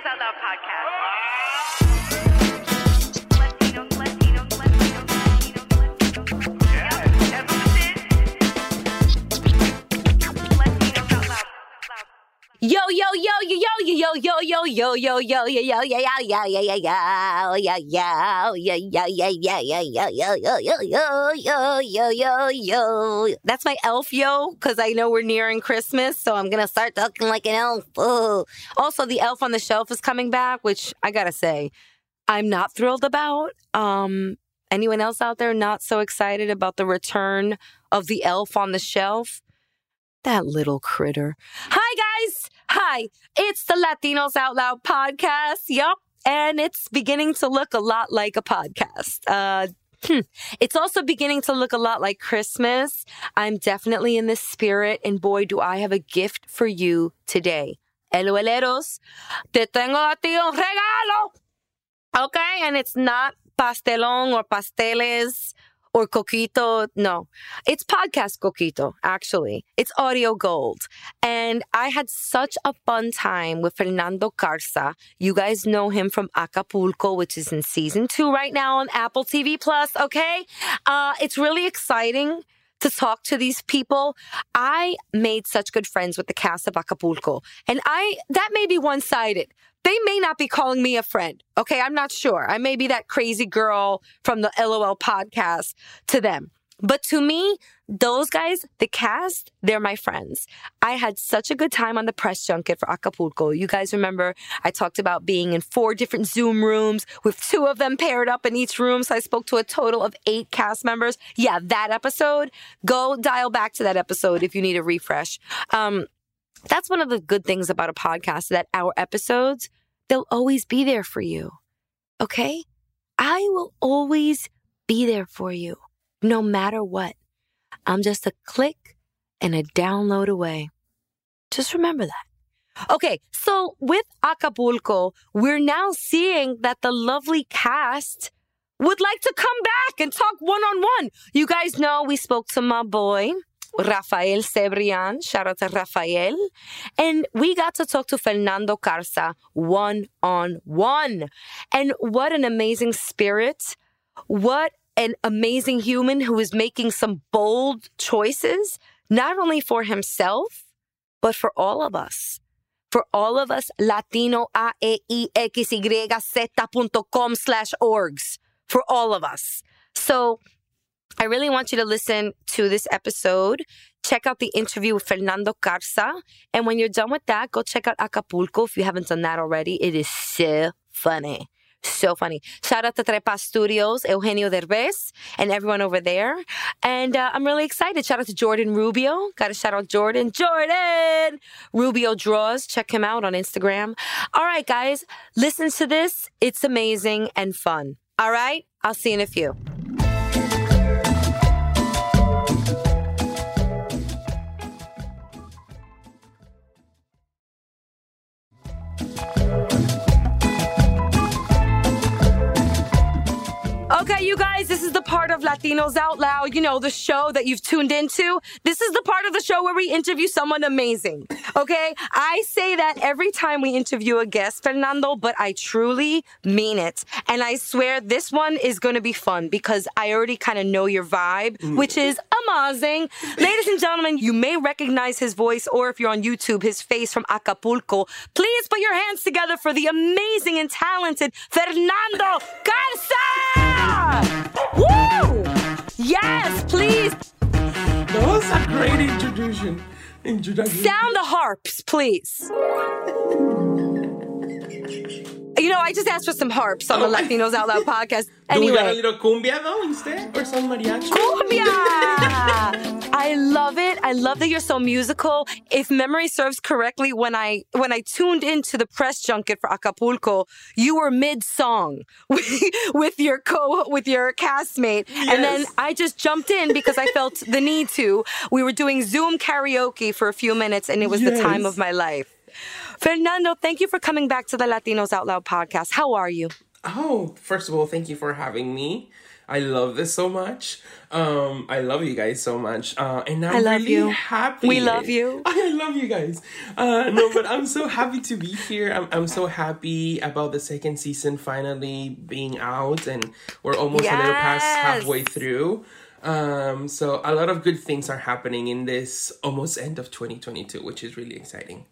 Latinos Out Loud podcast. Yo, yo, yo, yo, yo, yo, yo, yo, yo, yo, yo, yo, yo, yeah, yeah, yeah, yeah, yeah, yeah, yeah, yeah, yeah, yeah, yeah, yeah, yo, yo, yo, yo, yo, yo, yo. That's my elf yo, because I know we're nearing Christmas, so I'm gonna start talking like an elf. Oh. Also, the elf on the shelf is coming back, which I gotta say, I'm not thrilled about. Um, anyone else out there not so excited about the return of the elf on the shelf? That little critter. Hi, guys. Hi. It's the Latinos Out Loud podcast. Yup. And it's beginning to look a lot like a podcast. Uh, hmm. It's also beginning to look a lot like Christmas. I'm definitely in the spirit. And boy, do I have a gift for you today. LOLeros, te tengo a ti un regalo. Okay. And it's not pastelón or pasteles or coquito. No, it's podcast coquito, actually. It's audio gold. And I had such a fun time with Fernando Carsa. You guys know him from Acapulco, which is in season two right now on Apple TV Plus. Okay. Uh, it's really exciting to talk to these people. I made such good friends with the cast of Acapulco, and I that may be one sided. They may not be calling me a friend. Okay, I'm not sure. I may be that crazy girl from the LOL podcast to them. But to me, those guys, the cast, they're my friends. I had such a good time on the press junket for Acapulco. You guys remember I talked about being in four different Zoom rooms with two of them paired up in each room. So I spoke to a total of eight cast members. Yeah, that episode. Go dial back to that episode if you need a refresh. Um, that's one of the good things about a podcast that our episodes, they'll always be there for you. Okay? I will always be there for you, no matter what. I'm just a click and a download away. Just remember that. Okay, so with Acapulco, we're now seeing that the lovely cast would like to come back and talk one on one. You guys know we spoke to my boy, Rafael Cebrian. Shout out to Rafael. And we got to talk to Fernando Carsa one on one. And what an amazing spirit. What an amazing human who is making some bold choices, not only for himself, but for all of us. For all of us, Latino A E I X Y Z.com slash orgs. For all of us. So I really want you to listen to this episode. Check out the interview with Fernando Carsa. And when you're done with that, go check out Acapulco if you haven't done that already. It is so funny. So funny. Shout out to Trepa Studios, Eugenio Derbez, and everyone over there. And uh, I'm really excited. Shout out to Jordan Rubio. Got to shout out Jordan. Jordan! Rubio Draws. Check him out on Instagram. All right, guys, listen to this. It's amazing and fun. All right? I'll see you in a few. Okay, you guys, this is the part of Latinos Out Loud, you know, the show that you've tuned into. This is the part of the show where we interview someone amazing. Okay? I say that every time we interview a guest, Fernando, but I truly mean it. And I swear this one is going to be fun because I already kind of know your vibe, mm. which is amazing. Ladies and gentlemen, you may recognize his voice or if you're on YouTube, his face from Acapulco. Please put your hands together for the amazing and talented Fernando Carsa! Woo! Yes, please. That was a great introduction. Introduction. Sound the harps, please. You know, I just asked for some harps on oh. the Latinos Out Loud podcast. Do we got a little cumbia though instead, or some mariachi? cumbia! I love it. I love that you're so musical. If memory serves correctly, when I when I tuned into the press junket for Acapulco, you were mid song with, with your co with your castmate, and then I just jumped in because I felt the need to. We were doing Zoom karaoke for a few minutes, and it was the time of my life. Fernando, thank you for coming back to the Latinos Out Loud podcast. How are you? Oh, first of all, thank you for having me. I love this so much. Um, I love you guys so much. Uh, and I'm I love really you. happy. We love you. I love you guys. Uh, no, but I'm so happy to be here. I'm, I'm so happy about the second season finally being out, and we're almost a little past halfway through. Um, so a lot of good things are happening in this almost end of 2022, which is really exciting.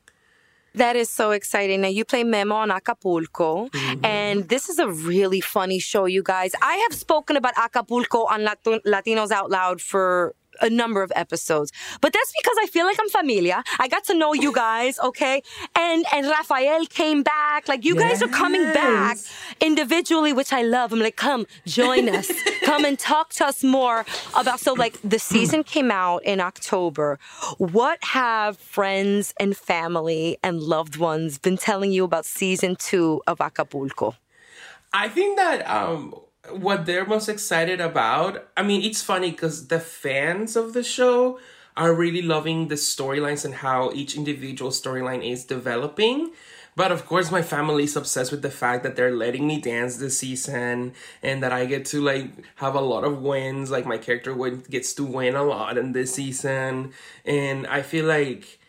That is so exciting. Now, you play Memo on Acapulco, Mm-hmm. and this is a really funny show, you guys. I have spoken about Acapulco on Lat- Latinos Out Loud for a number of episodes, but that's because I feel like I'm familia. I got to know you guys, okay? And and Rafael came back. Like you guys are coming back individually, which I love. I'm like, come join us, come and talk to us more about. So like the season came out in October. What have friends and family and loved ones been telling you about season two of Acapulco? I think that um what they're most excited about, I mean, it's funny because the fans of the show are really loving the storylines and how each individual storyline is developing. But of course, my family is obsessed with the fact that they're letting me dance this season and that I get to like have a lot of wins. Like my character gets to win a lot in this season. And I feel like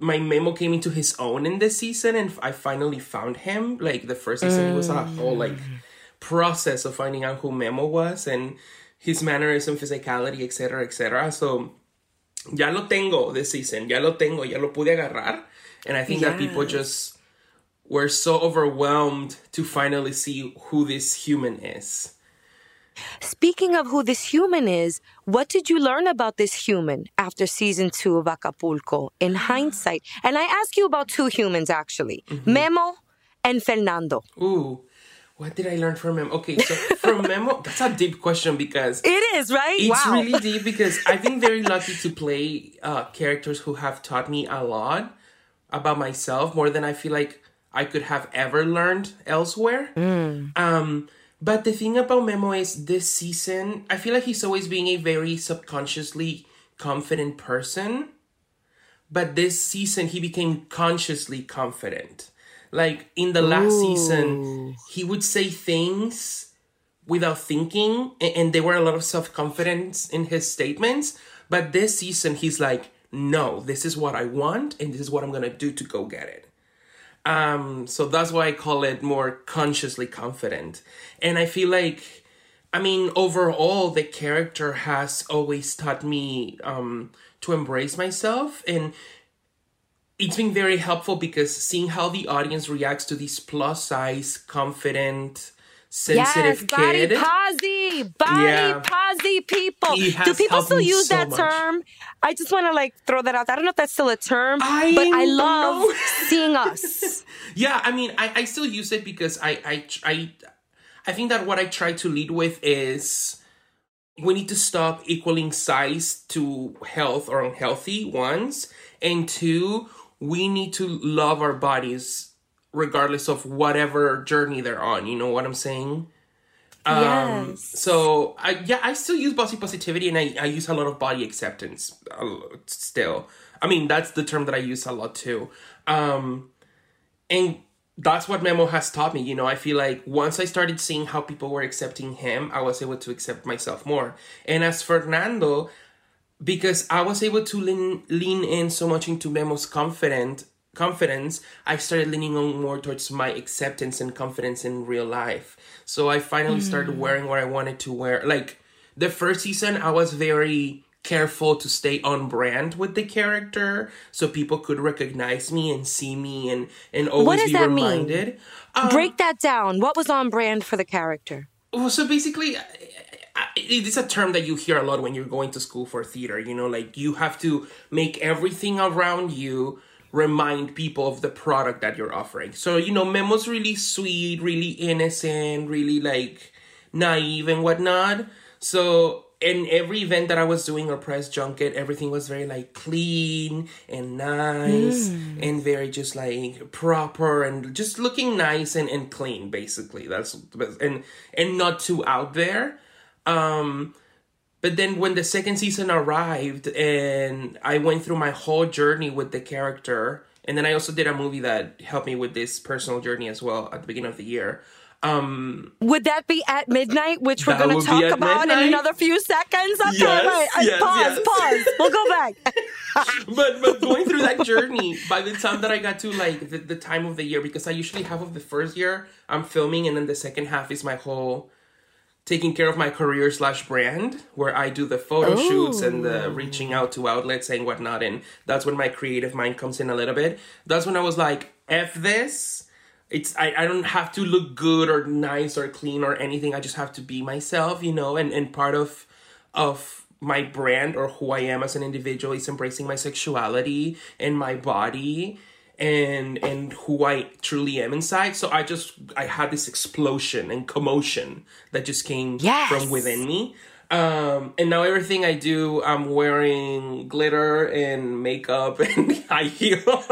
my memo came into his own in this season and I finally found him. Like the first season, it was a mm. whole like process of finding out who Memo was and his mannerism, physicality, etc., etc. So ya lo tengo this season, ya lo tengo, ya lo pude agarrar. And I think that people just were so overwhelmed to finally see who this human is. Speaking of who this human is, what did you learn about this human after season two of Acapulco in hindsight? And I ask you about two humans actually mm-hmm. Memo and Fernando. Ooh, what did I learn from him? Okay, so from Memo, that's a deep question because It is, right? It's wow. really deep because I've been very lucky to play uh, characters who have taught me a lot about myself, more than I feel like I could have ever learned elsewhere. Um, but the thing about Memo is this season, I feel like he's always being a very subconsciously confident person. But this season, he became consciously confident. Like in the last season, he would say things without thinking, a- and there were a lot of self confidence in his statements. But this season, he's like, no, this is what I want, and this is what I'm gonna do to go get it. Um, so that's why I call it more consciously confident. And I feel like, I mean, overall, the character has always taught me um, to embrace myself. And it's been very helpful because seeing how the audience reacts to this plus size, confident, sensitive Yes, body kid. posy, body Yeah. posy people. Do people still use so that much. term? I just want to like throw that out. I don't know if that's still a term, I but I love seeing us. Yeah, I mean, I, I still use it because I, I I I think that what I try to lead with is we need to stop equaling size to health or unhealthy ones, and two, we need to love our bodies regardless of whatever journey they're on. You know what I'm saying? Um, yes. So I yeah, I still use body positivity and I, I use a lot of body acceptance still. I mean that's the term that I use a lot too. Um and that's what Memo has taught me. You know, I feel like once I started seeing how people were accepting him, I was able to accept myself more. And as Fernando, because I was able to lean lean in so much into Memo's confident confidence, I started leaning on more towards my acceptance and confidence in real life. So I finally started wearing what I wanted to wear. Like the first season, I was very careful to stay on brand with the character so people could recognize me and see me and and always does be that mean? reminded. Um, Break that down. What was on brand for the character? well, so basically, I- I- it is a term that you hear a lot when you're going to school for theater. You know, like you have to make everything around you remind people of the product that you're offering. So, you know, Memo's really sweet, really innocent, really like naive and whatnot. So, in every event that I was doing or press junket, everything was very like clean and nice mm. and very just like proper and just looking nice and, and clean basically. That's and and not too out there. Um but then when the second season arrived and I went through my whole journey with the character, and then I also did a movie that helped me with this personal journey as well at the beginning of the year. Um, Would that be at midnight, which we're going to talk about in another few seconds? Okay, Yes, wait. uh, yes, pause, yes. pause. We'll go back. but but going through that journey, by the time that I got to like the, the time of the year, because I usually half of the first year I'm filming, and then the second half is my whole taking care of my career slash brand, where I do the photo shoots and the oh. reaching out to outlets and whatnot, and that's when my creative mind comes in a little bit. That's when I was like, "F this." It's I, I don't have to look good or nice or clean or anything. I just have to be myself, you know, and, and part of of my brand or who I am as an individual is embracing my sexuality and my body and and who I truly am inside. So I just I had this explosion and commotion that just came Yes. from within me. Um, and now everything I do, I'm wearing glitter and makeup and high heels.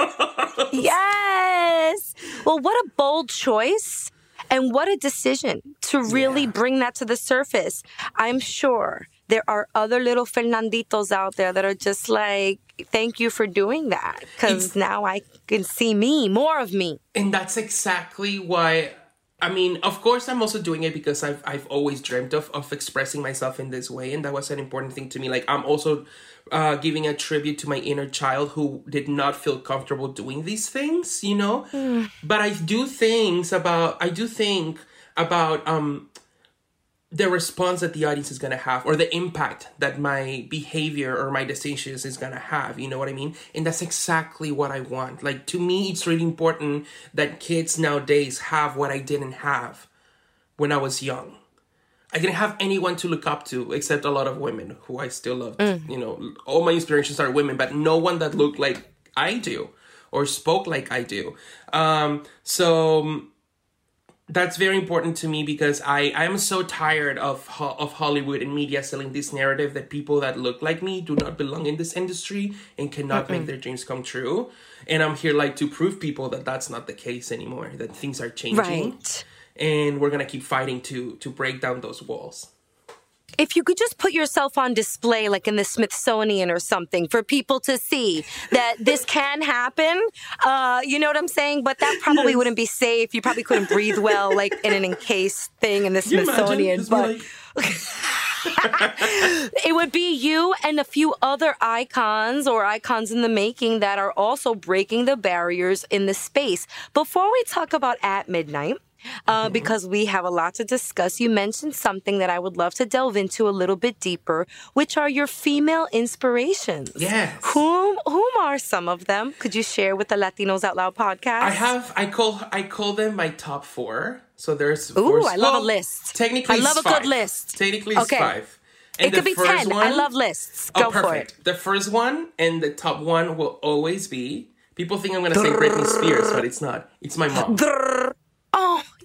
yes. Well, what a bold choice and what a decision to really Yeah. bring that to the surface. I'm sure there are other little Fernanditos out there that are just like, thank you for doing that because now I can see me, more of me. and that's exactly why I mean, of course I'm also doing it because I've I've always dreamt of of expressing myself in this way and that was an important thing to me. Like I'm also uh giving a tribute to my inner child who did not feel comfortable doing these things, you know? But I do things about I do think about um the response that the audience is going to have or the impact that my behavior or my decisions is going to have you know what i mean? And that's exactly what i want. Like to me it's really important that kids nowadays have what i didn't have when i was young. I didn't have anyone to look up to except a lot of women who i still love you know. All my inspirations are women but no one that looked like i do or spoke like i do. Um so that's very important to me because I I'm so tired of Ho- of Hollywood and media selling this narrative that people that look like me do not belong in this industry and cannot make their dreams come true. And I'm here like to prove people that that's not the case anymore. That things are changing, Right. and we're gonna keep fighting to to break down those walls. If you could just put yourself on display, like in the Smithsonian or something, for people to see that this can happen, uh, you know what I'm saying? But that probably wouldn't be safe. You probably couldn't breathe well, like in an encased thing in the you? Smithsonian. But it would be you and a few other icons or icons in the making that are also breaking the barriers in the space. Before we talk about at midnight, uh, because we have a lot to discuss. You mentioned something that I would love to delve into a little bit deeper, which are your female inspirations. Yes. Whom whom are some of them? Could you share with the Latinos Out Loud podcast? I have I call I call them my top four. So there's Ooh, four- I love a list. Technically, I love a good list. Technically, Okay. five. it could be ten. I love lists. Oh, Go for perfect. it. The first one and the top one will always be. People think I'm gonna say Britney Spears, but it's not. It's my mom.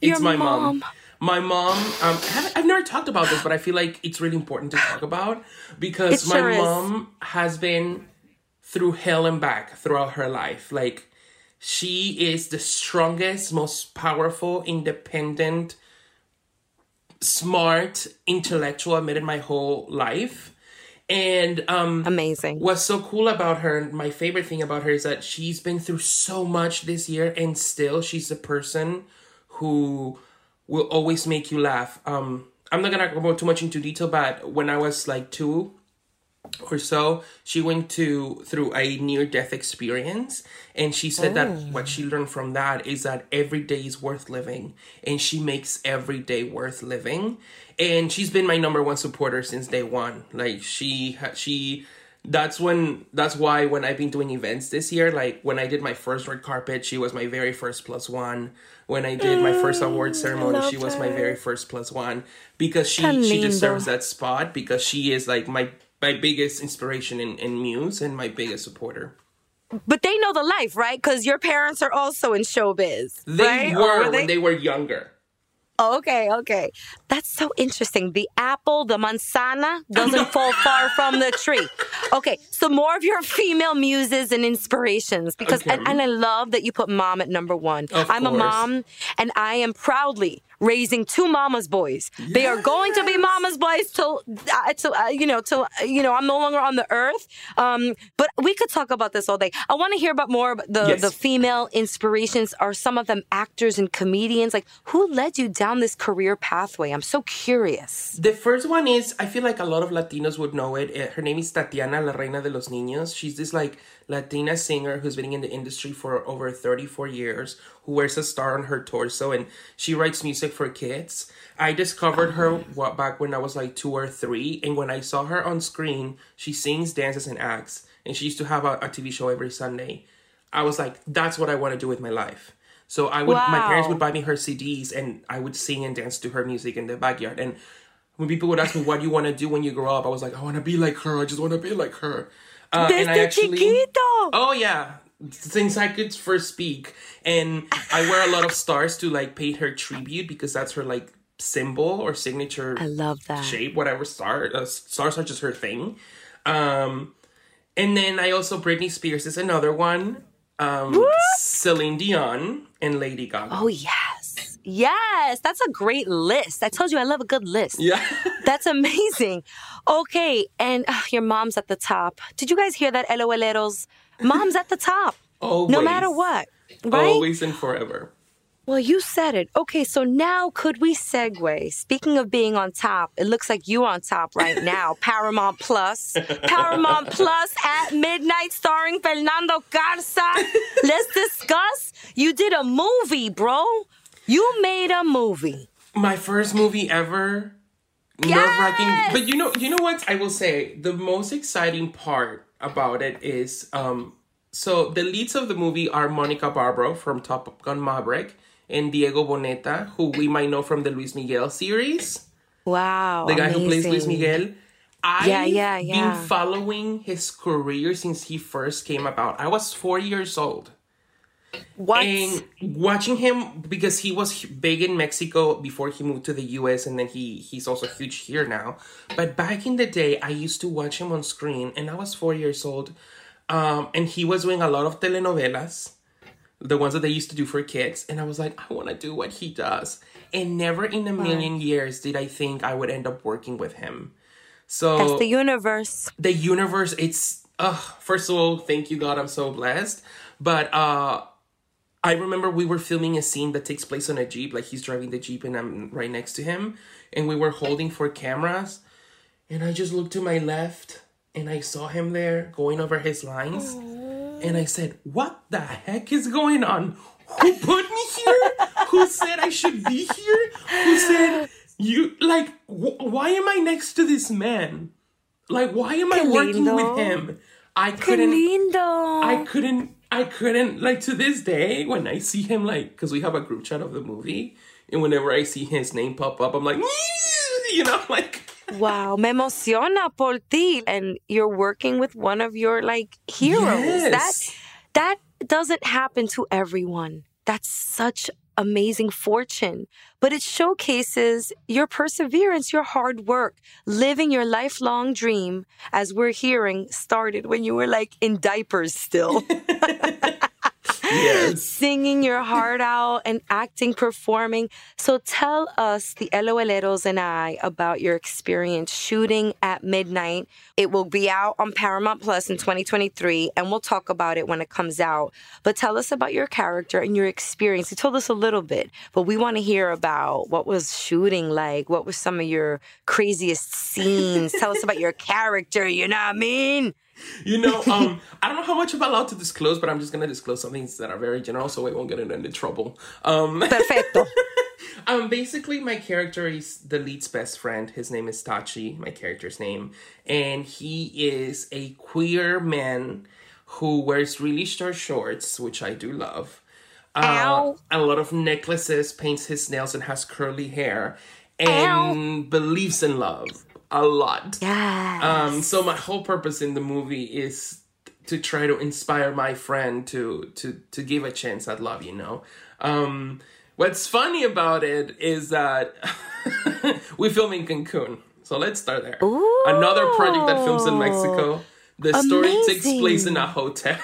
Oh, It's your my mom. mom. My mom. Um, I haven't- never talked about this, but I feel like it's really important to talk about because sure my is. mom has been through hell and back throughout her life. Like she is the strongest, most powerful, independent, smart, intellectual I've met in my whole life. And um Amazing. what's so cool about her my favorite thing about her is that she's been through so much this year and still she's a person who will always make you laugh. Um i'm not gonna go too much into detail but when i was like two or so she went to through a near death experience and she said that what she learned from that is that every day is worth living and she makes every day worth living. And she's been my number one supporter since day one. Like she she that's when that's why when i've been doing events this year like when i did my first red carpet she was my very first plus one when i did my first award mm, ceremony she was my very first plus one because she Tan she lindo. deserves that spot because she is like my my biggest inspiration and, and muse and my biggest supporter. But they know the life, right? Because your parents are also in showbiz. They right? Or were when they were younger. Okay, okay. That's so interesting. The apple, the manzana, doesn't fall far from the tree. Okay, so more of your female muses and inspirations because, and, Okay. and I love that you put mom at number one. Of I'm a mom, and I am proudly raising two mama's boys. They are going to be mama's boys till, uh, till uh, you know, till uh, you know, I'm no longer on the earth. Um, but we could talk about this all day. I want to hear about more about the Yes. the female inspirations. Are some of them actors and comedians? Like, who led you down this career pathway? I'm so curious. The first one is I feel like a lot of Latinos would know it. Uh, Her name is Tatiana La Reina de los Niños. She's this like Latina singer who's been in the industry for over 34 years, who wears a star on her torso and she writes music for kids. I discovered her what, back when I was like two or three, and when I saw her on screen, she sings, dances, and acts. And she used to have a, a TV show every Sunday. I was like, that's what I want to do with my life. So I would, my parents would buy me her CDs, and I would sing and dance to her music in the backyard. And when people would ask me, "What do you want to do when you grow up?" I was like, "I want to be like her. I just want to be like her." Uh, and I Desde actually, chiquito. oh yeah, since I could first speak, and I wear a lot of stars to like pay her tribute because that's her like symbol or signature I love that. shape, whatever star. Uh, stars are just her thing. Um, and then I also Britney Spears is another one. Um, Celine Dion and Lady Gaga. Oh yes, yes. That's a great list. I told you I love a good list. Yeah. That's amazing. Okay, and uh, your mom's at the top. Did you guys hear that, LOLeros? Mom's at the top. Always. No matter what, right? Always and forever. Well, you said it. Okay, so now could we segue? Speaking of being on top, it looks like you're on top right now. Paramount Plus. Paramount Plus at midnight starring Fernando Carsa. Let's discuss. You did a movie, bro. You made a movie. My first movie ever. Nerve wracking. But you know, you know what I will say? The most exciting part about it is um so the leads of the movie are Monica Barbaro from Top Gun Maverick and Diego Boneta, who we might know from the Luis Miguel series. Wow. The guy who plays Luis. Miguel. I've Yeah, yeah, yeah. been following his career since he first came about. I was four years old. What? And watching him because he was big in Mexico before he moved to the US and then he he's also huge here now. But back in the day I used to watch him on screen and I was 4 years old. Um and he was doing a lot of telenovelas, the ones that they used to do for kids and I was like I want to do what he does. And never in a million years did I think I would end up working with him. So That's the universe. the universe it's uh first of all thank you god i'm so blessed but uh i remember we were filming a scene that takes place on a jeep like he's driving the jeep and i'm right next to him and we were holding for cameras and i just looked to my left and i saw him there going over his lines and i said what the heck is going on? Who put me here? Who said i should be here? Who said you like wh- why am i next to this man? Like why am i working with him? I couldn't. I couldn't, I couldn't, like, to this day, when I see him, like, because we have a group chat of the movie, and whenever I see his name pop up, I'm like, you know, like, Wow, me emociona por ti. And you're working with one of your like heroes. Yes. That that doesn't happen to everyone. That's such amazing fortune. But it showcases your perseverance, your hard work, living your lifelong dream, as we're hearing, started when you were like in diapers still. singing your heart out and acting, performing. So tell us, the LOLeros and I, about your experience shooting at midnight. It will be out on Paramount Plus in 2023, and we'll talk about it when it comes out. But tell us about your character and your experience. You told us a little bit, but we want to hear about what was shooting like. What was some of your craziest scenes? tell us about your character. You know what I mean? You know, um, I don't know how much I'm allowed to disclose, but I'm just gonna disclose some things that are very general, so we won't get into any trouble. Um, Perfecto. um, basically, my character is the lead's best friend. His name is Tachi, my character's name, and he is a queer man who wears really short shorts, which I do love. Uh, a lot of necklaces, paints his nails, and has curly hair, and believes in love a lot. Yes. Um, so my whole purpose in the movie is to try to inspire my friend to to to give a chance at love. You know. Um, what's funny about it is that we film in Cancun. So let's start there. Ooh. Another project that films in Mexico. The story takes place in a hotel.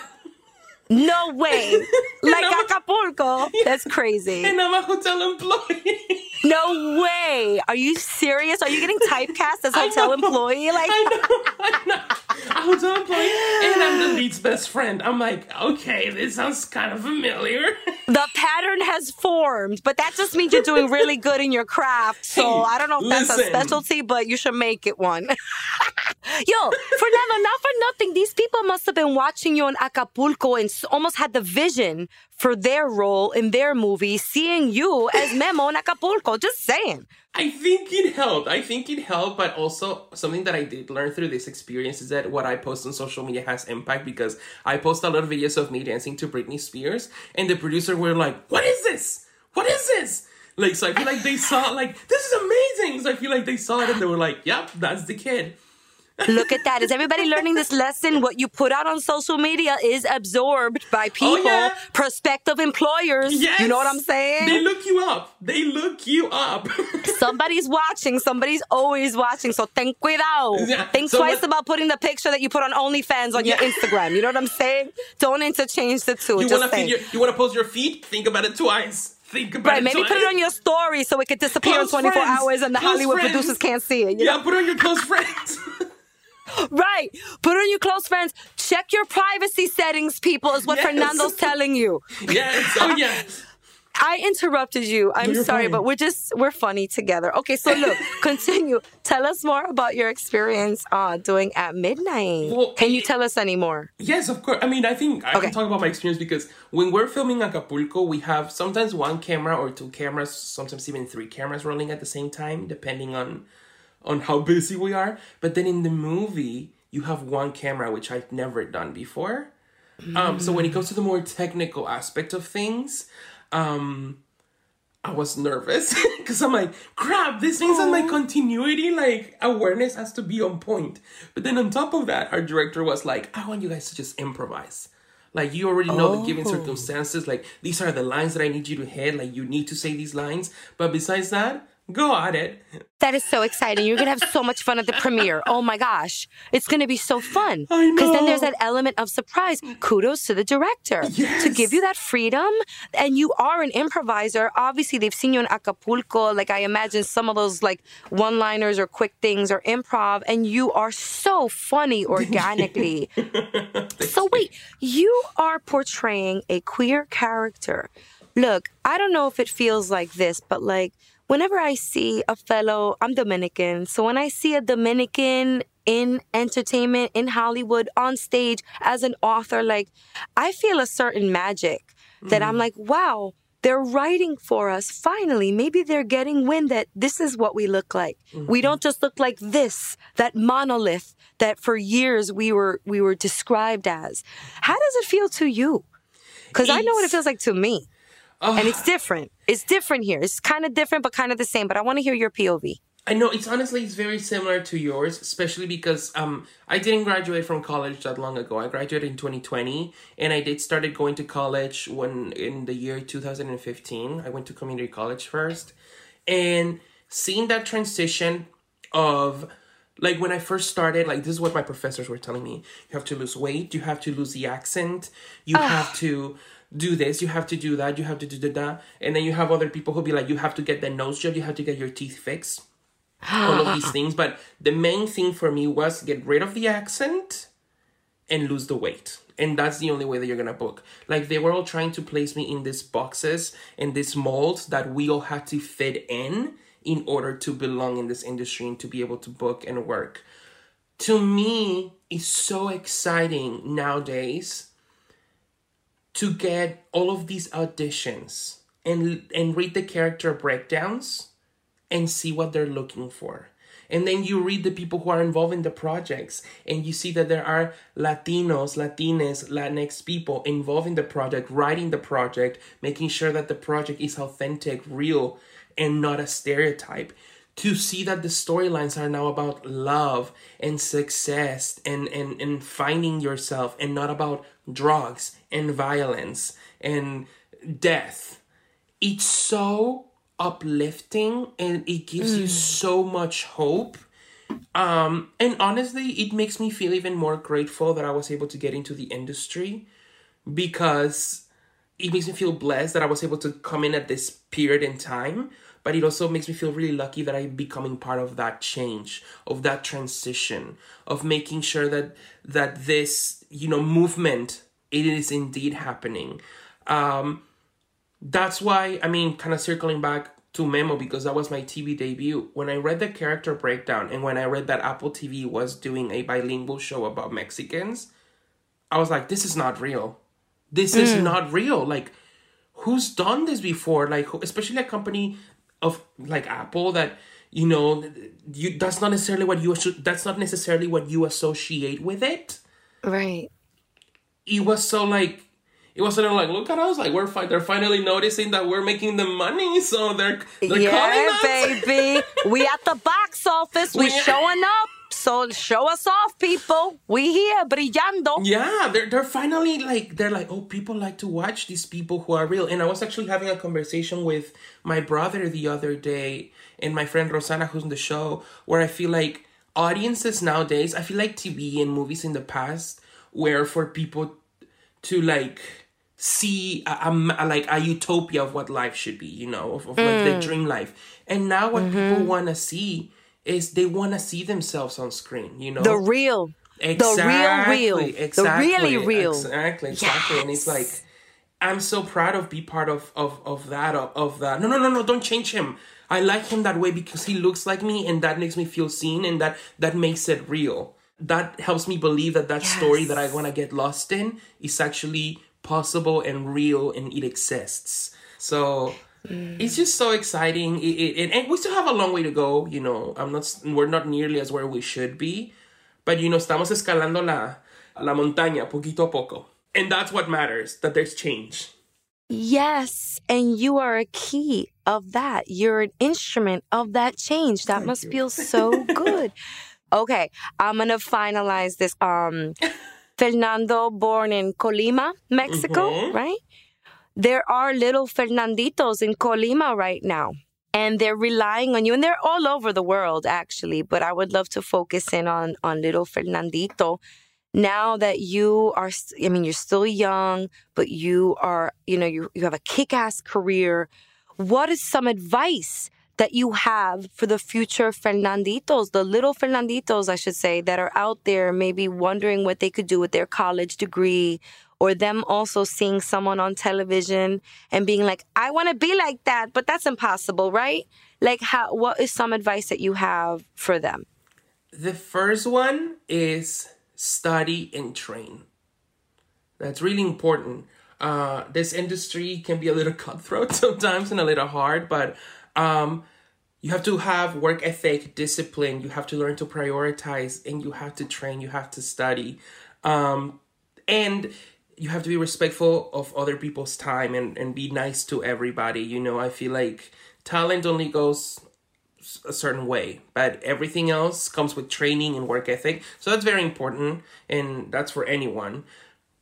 No way. like Acapulco. That's crazy. and I'm a hotel employee. No way. Are you serious? Are you getting typecast as hotel employee? Like I know, I know. A hotel employee, and I'm the lead's best friend. I'm like, okay, this sounds kind of familiar. the pattern has formed, but that just means you're doing really good in your craft. So I don't know if that's a specialty, but you should make it one. Yo, Fernando, not for nothing. These people must have been watching you in Acapulco and almost had the vision for their role in their movie, seeing you as Memo in Acapulco. Just saying. I think it helped. I think it helped, but also something that I did learn through this experience is that what I post on social media has impact because I post a lot of videos of me dancing to Britney Spears, and the producer were like, "What is this? What is this?" Like, so I feel like they saw like this is amazing. So I feel like they saw it and they were like, "Yep, that's the kid." Look at that. Is everybody learning this lesson? What you put out on social media is absorbed by people, Oh, yeah. prospective employers. Yes, You know what I'm saying? They look you up. They look you up. Somebody's watching. Somebody's always watching. So think cuidado. Yeah, Think so twice what- about putting the picture that you put on OnlyFans on your Instagram. You know what I'm saying? Don't interchange the two. you want to saying. your, you want to post your feet? Think about it twice. Think about Right, it maybe put it on your story so it could disappear Close in 24 friends. hours and the Close Hollywood friends. producers can't see it. you know? Yeah, put it on your close friends. Right. Put on your close friends. Check your privacy settings, people, is what Yes. Fernando's telling you. yes. Oh yeah. I interrupted you. I'm No, sorry, fine. but we're just we're funny together. Okay, so look, continue. Tell us more about your experience uh doing at midnight. Well, Can you tell us any more? Yes, of course. I mean, I think I Okay. can talk about my experience because when we're filming Acapulco, we have sometimes one camera or two cameras, sometimes even three cameras rolling at the same time, depending on on how busy we are. But then in the movie, you have one camera, which I've never done before. Um, so when it comes to the more technical aspect of things, um, I was nervous because I'm like, crap, this means that my continuity, like awareness, has to be on point. But then on top of that, our director was like, I want you guys to just improvise. Like you already know the given circumstances. Like these are the lines that I need you to hit. Like you need to say these lines. But besides that, go at it. That is so exciting. You're gonna have so much fun at the premiere. Oh my gosh. It's gonna be so fun. Because then there's that element of surprise. Kudos to the director. To give you that freedom. And you are an improviser. Obviously, they've seen you in Acapulco. Like I imagine some of those like one-liners or quick things or improv, and you are so funny organically. so wait, you are portraying a queer character. Look, I don't know if it feels like this, but like whenever I see a fellow, I'm Dominican, so when I see a Dominican in entertainment, in Hollywood, on stage as an author, like I feel a certain magic that I'm mm-hmm. like, wow, they're writing for us. Finally, maybe they're getting wind that this is what we look like. We mm-hmm. don't just look like this, that monolith that for years we were we were described as. How does it feel to you? Because I know what it feels like to me. And it's different. It's different here. It's kind of different, but kind of the same. But I want to hear your POV. I know it's honestly it's very similar to yours, especially because um I didn't graduate from college that long ago. I graduated in 2020 and I did started going to college when in the year 2015. I went to community college first. And seeing that transition of like when I first started, like this is what my professors were telling me. You have to lose weight, you have to lose the accent, you have to do this, you have to do that, you have to do that. And then you have other people who be like, you have to get the nose job, you have to get your teeth fixed all of these things. But the main thing for me was get rid of the accent and lose the weight. And that's the only way that you're gonna book. Like they were all trying to place me in these boxes and these molds that we all had to fit in in order to belong in this industry and to be able to book and work. To me, it's so exciting nowadays to get all of these auditions and and read the character breakdowns and see what they're looking for. And then you read the people who are involved in the projects and you see that there are Latinos, Latines, Latinx people involved in the project, writing the project, making sure that the project is authentic, real, and not a stereotype. To see that the storylines are now about love and success and, and, and finding yourself and not about drugs and violence and death. It's so uplifting and it gives you so much hope. Um and honestly it makes me feel even more grateful that i was able to get into the industry because it makes me feel blessed that I was able to come in at this period in time. But it also makes me feel really lucky that I'm becoming part of that change, of that transition, of making sure that that this, you know, movement it is indeed happening. Um, that's why I mean, kind of circling back to Memo because that was my TV debut. When I read the character breakdown and when I read that Apple TV was doing a bilingual show about Mexicans, I was like, this is not real. This is not real. Like, who's done this before? Like, especially a company of like Apple that you know you that's not necessarily what you that's not necessarily what you associate with it Right. it was so like it was sort of like look at us like we're fi- they're finally noticing that we're making the money so they're they're calling yeah, baby. we at the box office. We We- showing up. So show us off, people. We here, brillando. yeah they're, they're finally like they're like oh people like to watch these people who are real and i was actually having a conversation with my brother the other day and my friend rosana who's in the show where i feel like audiences nowadays i feel like tv and movies in the past were for people to like see a, a like a utopia of what life should be you know of, of like the mm. dream life and now what people mm-hmm. want to see is they want to see themselves on screen you know The real. Exactly, real, real. The really real. Exactly, exactly. And it's like I'm so proud of be part of of of that of, of that. No, no, no, no, don't change him. I like him that way because he looks like me and that makes me feel seen and that that makes it real. That helps me believe that that story that I want to get lost in is actually possible and real and it exists. So it's just so exciting. It, it, and- we still have a long way to go. You know, I'm not. We're not nearly as where we should be, but you know, estamos escalando la la montaña poquito a poco, and that's what matters. That there's change. Yes, and you are a key of that. You're an instrument of that change. That must feel so good. Okay, I'm gonna finalize this. Um, Fernando, born in Colima, Mexico, Mhm. right? There are little Fernanditos in Colima right now, and they're relying on you, and they're all over the world actually. But I would love to focus in on on little Fernandito now that you are i mean you're still young but you are you know you, you have a kick-ass career what is some advice that you have for the future fernanditos the little fernanditos i should say that are out there maybe wondering what they could do with their college degree or them also seeing someone on television and being like i want to be like that but that's impossible right like how what is some advice that you have for them The first one is study and train. That's really important. Uh, this industry can be a little cutthroat sometimes and a little hard, but um, you have to have work ethic, discipline. You have to learn to prioritize, and you have to train. You have to study, um, and you have to be respectful of other people's time and and be nice to everybody. You know, I feel like talent only goes a certain way, but everything else comes with training and work ethic. So that's very important, and that's for anyone.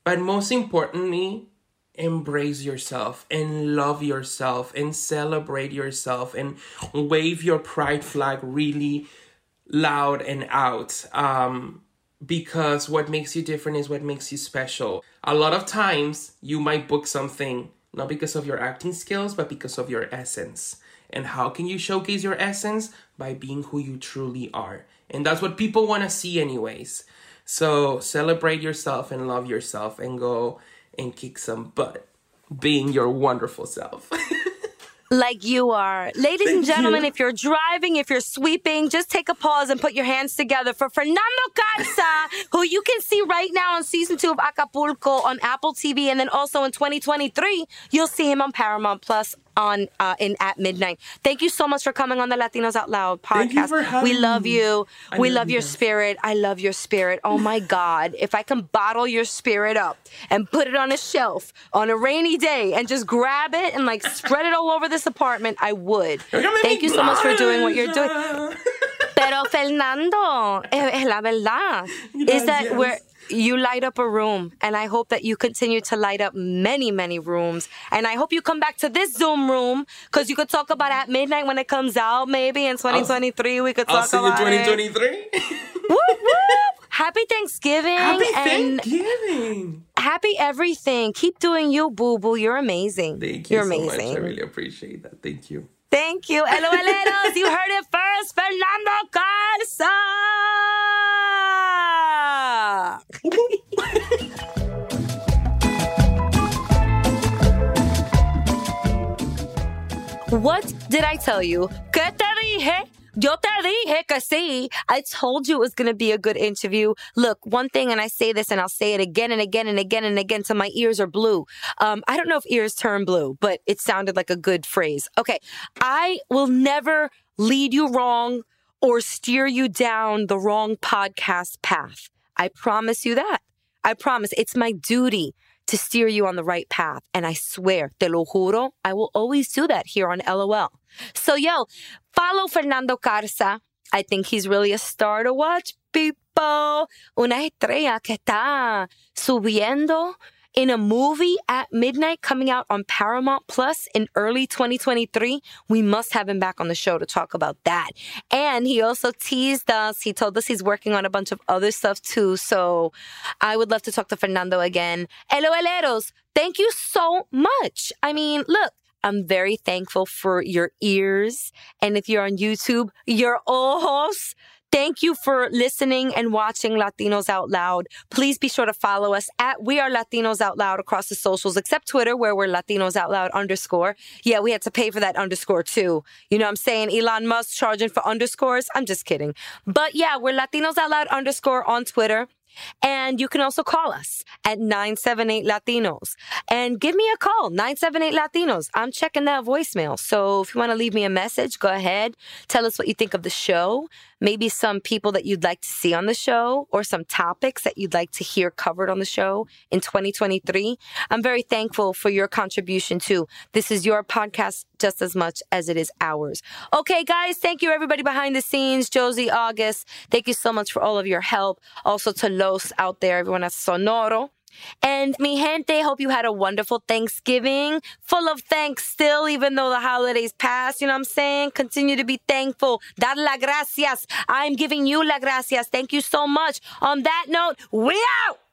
But most importantly, embrace yourself and love yourself and celebrate yourself and wave your pride flag really loud and out. Um, because what makes you different is what makes you special. A lot of times, you might book something not because of your acting skills, but because of your essence. And how can you showcase your essence? By being who you truly are. And that's what people want to see, anyways. So celebrate yourself and love yourself and go and kick some butt being your wonderful self. like you are. Ladies and gentlemen, you. if you're driving, if you're sweeping, just take a pause and put your hands together for Fernando Carsa, who you can see right now on season two of Acapulco on Apple TV, and then also in 2023, you'll see him on Paramount Plus on uh, in at midnight. Thank you so much for coming on the Latinos Out Loud podcast. Thank you for having we love me. you. I we love love you your guys. spirit. I love your spirit. Oh my God. If I can bottle your spirit up and put it on a shelf on a rainy day and just grab it and like spread it all over this apartment, I would. Thank you so much for doing what you're doing. Pero Fernando, es, es la verdad, is that Gracias. You light up a room, and I hope that you continue to light up many, many rooms. And I hope you come back to this Zoom room because you could talk about at midnight when it comes out. Maybe in 2023 we could talk I'll see you in about it. 2023. Whoop, whoop. Happy Thanksgiving Happy and Thanksgiving. happy everything. Keep doing you, boo boo. You're amazing. Thank you You're so amazing. much. I really appreciate that. Thank you. Thank you. LOLeros, you heard it first. Fernando What did I tell you? ¿Qué te dije? Yo te dije que sí. I told you it was going to be a good interview. Look, one thing, and I say this and I'll say it again and again and again and again till my ears are blue. Um, I don't know if ears turn blue, but it sounded like a good phrase. Okay. I will never lead you wrong or steer you down the wrong podcast path. I promise you that. I promise. It's my duty to steer you on the right path. And I swear, te lo juro, I will always do that here on LOL. So, yo, follow Fernando Carsa. I think he's really a star to watch, people. Una estrella que está subiendo in a movie at midnight coming out on Paramount Plus in early 2023. We must have him back on the show to talk about that. And he also teased us. He told us he's working on a bunch of other stuff too. So I would love to talk to Fernando again. Hello, LOLeros, thank you so much. I mean, look. I'm very thankful for your ears. And if you're on YouTube, your ojos. Thank you for listening and watching Latinos Out Loud. Please be sure to follow us at We Are Latinos Out Loud across the socials, except Twitter, where we're Latinos Out Loud underscore. Yeah, we had to pay for that underscore too. You know what I'm saying? Elon Musk charging for underscores. I'm just kidding. But yeah, we're Latinos Out Loud underscore on Twitter. And you can also call us at 978 Latinos and give me a call, 978 Latinos. I'm checking that voicemail. So if you want to leave me a message, go ahead. Tell us what you think of the show, maybe some people that you'd like to see on the show, or some topics that you'd like to hear covered on the show in 2023. I'm very thankful for your contribution too. This is your podcast just as much as it is ours. Okay, guys, thank you everybody behind the scenes. Josie August, thank you so much for all of your help. Also to Los out there, everyone at Sonoro. And mi gente, hope you had a wonderful Thanksgiving, full of thanks still, even though the holidays passed. You know what I'm saying? Continue to be thankful. Dar la gracias. I'm giving you la gracias. Thank you so much. On that note, we out.